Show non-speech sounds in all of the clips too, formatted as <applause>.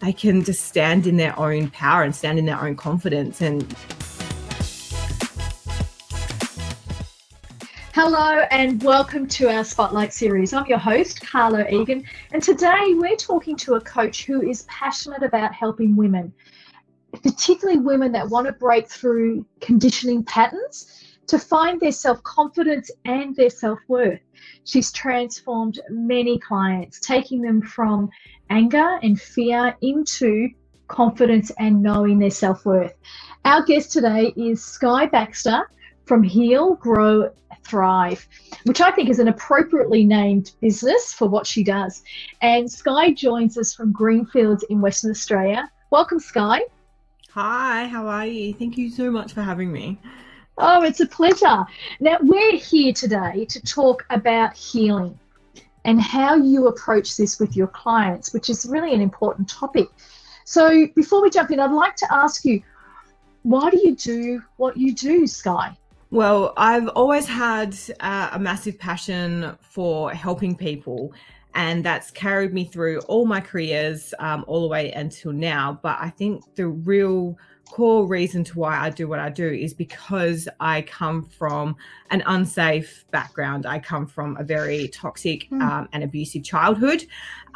they can just stand in their own power and stand in their own confidence and Hello and welcome to our Spotlight series. I'm your host, Carla Egan, and today we're talking to a coach who is passionate about helping women, particularly women that want to break through conditioning patterns to find their self confidence and their self worth. She's transformed many clients, taking them from anger and fear into confidence and knowing their self worth. Our guest today is Skye Baxter from Heal, Grow, Thrive, which I think is an appropriately named business for what she does. And Skye joins us from Greenfields in Western Australia. Welcome, Skye. Hi, how are you? Thank you so much for having me. Oh, it's a pleasure. Now, we're here today to talk about healing and how you approach this with your clients, which is really an important topic. So, before we jump in, I'd like to ask you why do you do what you do, Skye? Well, I've always had uh, a massive passion for helping people, and that's carried me through all my careers, um, all the way until now. But I think the real core reason to why I do what I do is because I come from an unsafe background. I come from a very toxic mm. um, and abusive childhood.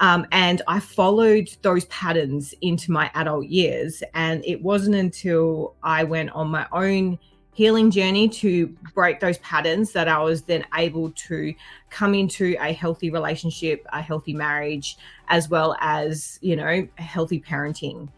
Um, and I followed those patterns into my adult years. And it wasn't until I went on my own healing journey to break those patterns that I was then able to come into a healthy relationship, a healthy marriage, as well as, you know, healthy parenting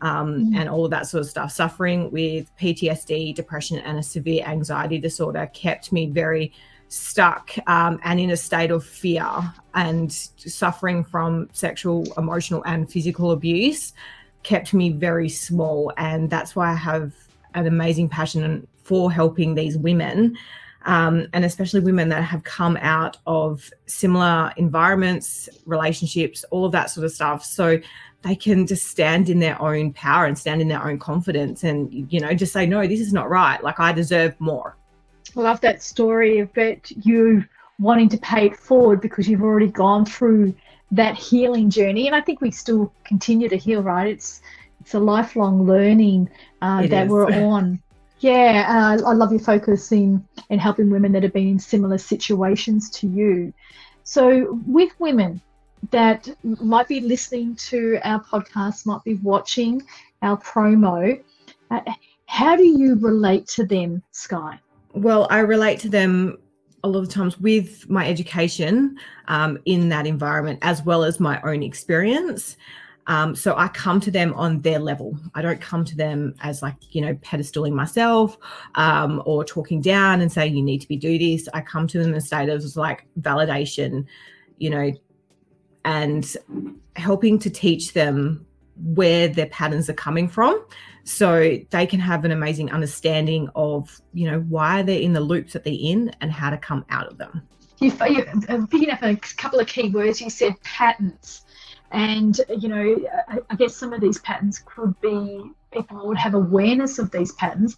um, mm-hmm. and all of that sort of stuff. Suffering with PTSD, depression, and a severe anxiety disorder kept me very stuck um, and in a state of fear and suffering from sexual, emotional, and physical abuse kept me very small. And that's why I have an amazing passion for helping these women. Um, and especially women that have come out of similar environments, relationships, all of that sort of stuff. So they can just stand in their own power and stand in their own confidence and you know just say no this is not right like i deserve more i love that story that you wanting to pay it forward because you've already gone through that healing journey and i think we still continue to heal right it's it's a lifelong learning uh, that is. we're <laughs> on yeah uh, i love your focus in in helping women that have been in similar situations to you so with women that might be listening to our podcast, might be watching our promo, uh, how do you relate to them, Skye? Well, I relate to them a lot of times with my education um, in that environment as well as my own experience. Um, so I come to them on their level. I don't come to them as like, you know, pedestaling myself um, or talking down and saying, you need to be do this. I come to them in a state of like validation, you know, and helping to teach them where their patterns are coming from so they can have an amazing understanding of you know why they're in the loops that they're in and how to come out of them you, you're uh, picking up a couple of key words you said patterns and you know I, I guess some of these patterns could be people would have awareness of these patterns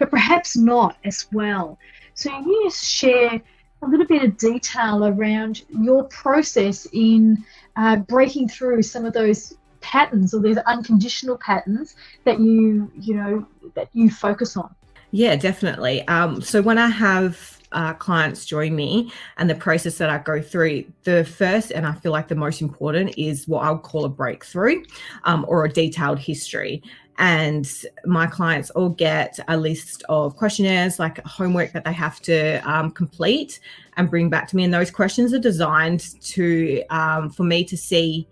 but perhaps not as well. So you share a little bit of detail around your process in uh, breaking through some of those patterns or these unconditional patterns that you you know that you focus on. Yeah definitely. Um, so when i have uh, clients join me and the process that I go through, the first and I feel like the most important is what I'll call a breakthrough um, or a detailed history. And my clients all get a list of questionnaires like homework that they have to um, complete and bring back to me. And those questions are designed to um, for me to see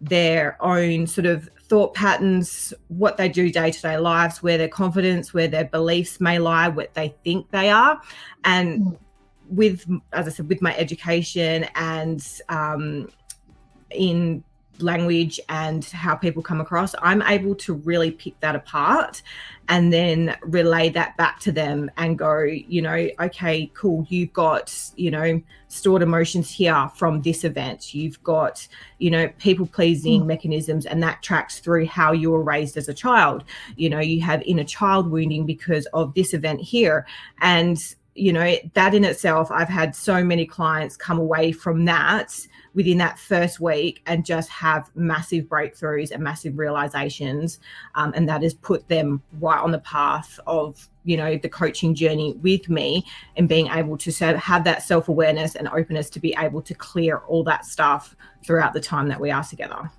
their own sort of thought patterns what they do day to day lives where their confidence where their beliefs may lie what they think they are and mm. with as i said with my education and um, in language and how people come across, I'm able to really pick that apart and then relay that back to them and go, you know, okay, cool, you've got, you know, stored emotions here from this event. You've got, you know, people pleasing mm. mechanisms, and that tracks through how you were raised as a child. You know, you have inner child wounding because of this event here. And you know, that in itself, I've had so many clients come away from that within that first week and just have massive breakthroughs and massive realizations. Um, and that has put them right on the path of, you know, the coaching journey with me and being able to of have that self awareness and openness to be able to clear all that stuff throughout the time that we are together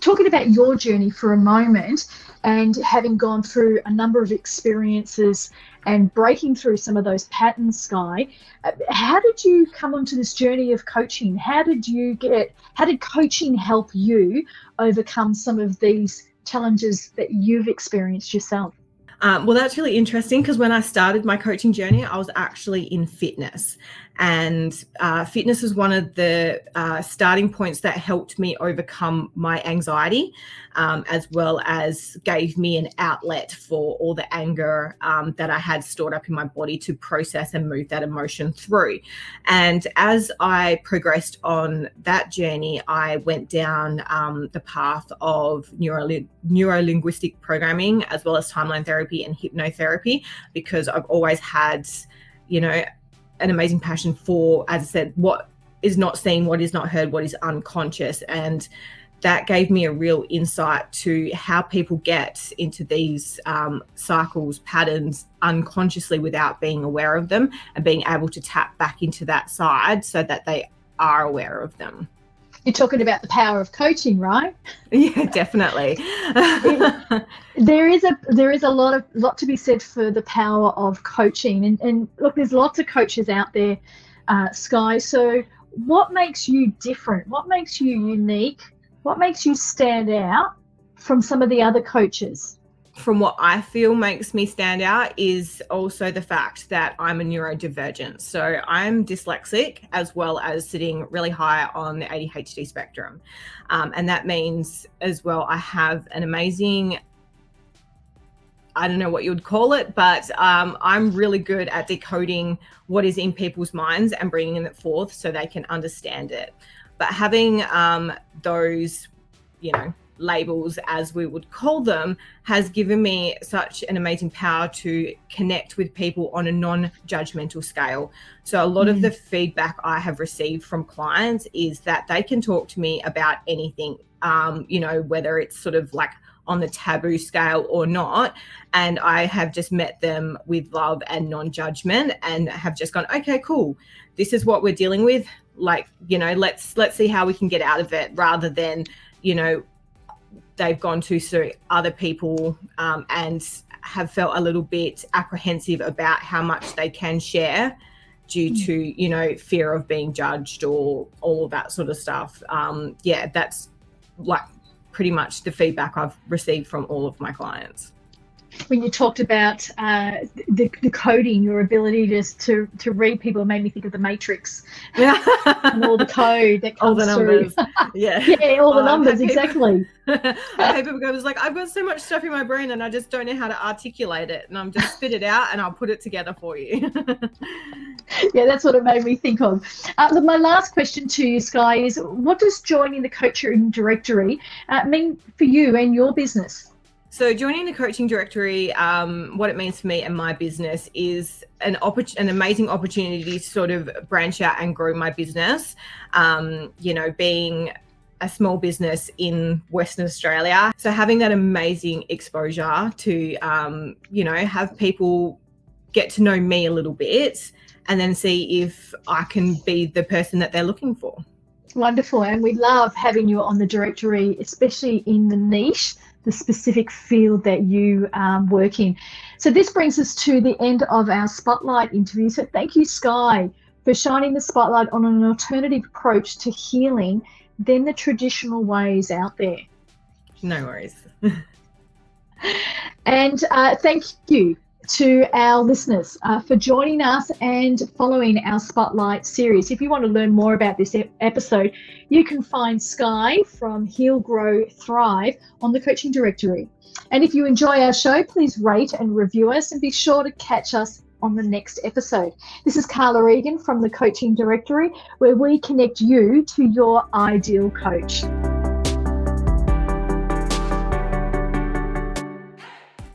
talking about your journey for a moment and having gone through a number of experiences and breaking through some of those patterns, Skye, uh, how did you come onto this journey of coaching? How did you get, how did coaching help you overcome some of these challenges that you've experienced yourself? Um, well, that's really interesting because when I started my coaching journey, I was actually in fitness. And uh, fitness was one of the uh, starting points that helped me overcome my anxiety, um, as well as gave me an outlet for all the anger um, that I had stored up in my body to process and move that emotion through. And as I progressed on that journey, I went down um, the path of neuro linguistic programming, as well as timeline therapy and hypnotherapy, because I've always had you know an amazing passion for, as I said, what is not seen, what is not heard, what is unconscious. And that gave me a real insight to how people get into these um, cycles, patterns unconsciously without being aware of them and being able to tap back into that side so that they are aware of them. You're talking about the power of coaching, right? <laughs> Yeah, definitely. <laughs> there is a there is a lot of lot to be said for the power of coaching, and, and look, there's lots of coaches out there, uh, Skye. So, what makes you different? What makes you unique? What makes you stand out from some of the other coaches? From what I feel makes me stand out is also the fact that I'm a neurodivergent. So I'm dyslexic as well as sitting really high on the ADHD spectrum. Um, and that means as well, I have an amazing I don't know what you would call it, but um, I'm really good at decoding what is in people's minds and bringing it forth so they can understand it. But having um, those, you know, labels, as we would call them, has given me such an amazing power to connect with people on a non judgmental scale. So, a lot mm. of the feedback I have received from clients is that they can talk to me about anything, um, you know, whether it's sort of like on the taboo scale or not. And I have just met them with love and non judgment and have just gone, okay, cool. This is what we're dealing with. Like, you know, let's let's see how we can get out of it rather than, you know, they've gone to so other people um, and have felt a little bit apprehensive about how much they can share due mm. to you know fear of being judged or all of that sort of stuff um, yeah that's like pretty much the feedback i've received from all of my clients when you talked about uh, the, the coding, your ability just to, to read people made me think of the Matrix yeah. <laughs> and all the code that comes all the numbers. Through. <laughs> Yeah, yeah, all the oh, numbers exactly. <laughs> I people go, like, I've got so much stuff in my brain and I just don't know how to articulate it, and I'm just spit it out and I'll put it together for you. yeah, that's what it made me think of. Uh, my last question to you, Skye, is what does joining the coaching directory uh, mean for you and your business? So, joining the coaching directory, um, what it means for me and my business is an oppor- an amazing opportunity to sort of branch out and grow my business. Um, you know, being a small business in Western Australia, so having that amazing exposure to, um, you know, have people get to know me a little bit, and then see if I can be the person that they're looking for. Wonderful, and we love having you on the directory, especially in the niche the specific field that you um, work in. So this brings us to the end of our spotlight interview. So thank you, Skye, for shining the spotlight on an alternative approach to healing than the traditional ways out there. No worries. <laughs> and uh, thank you to our listeners uh, for joining us and following our Spotlight series. If you want to learn more about this episode, you can find Skye from Heal, Grow, Thrive on the coaching directory. And if you enjoy our show, please rate and review us and be sure to catch us on the next episode. This is Carla Egan from the Coaching Directory, where we connect you to your ideal coach.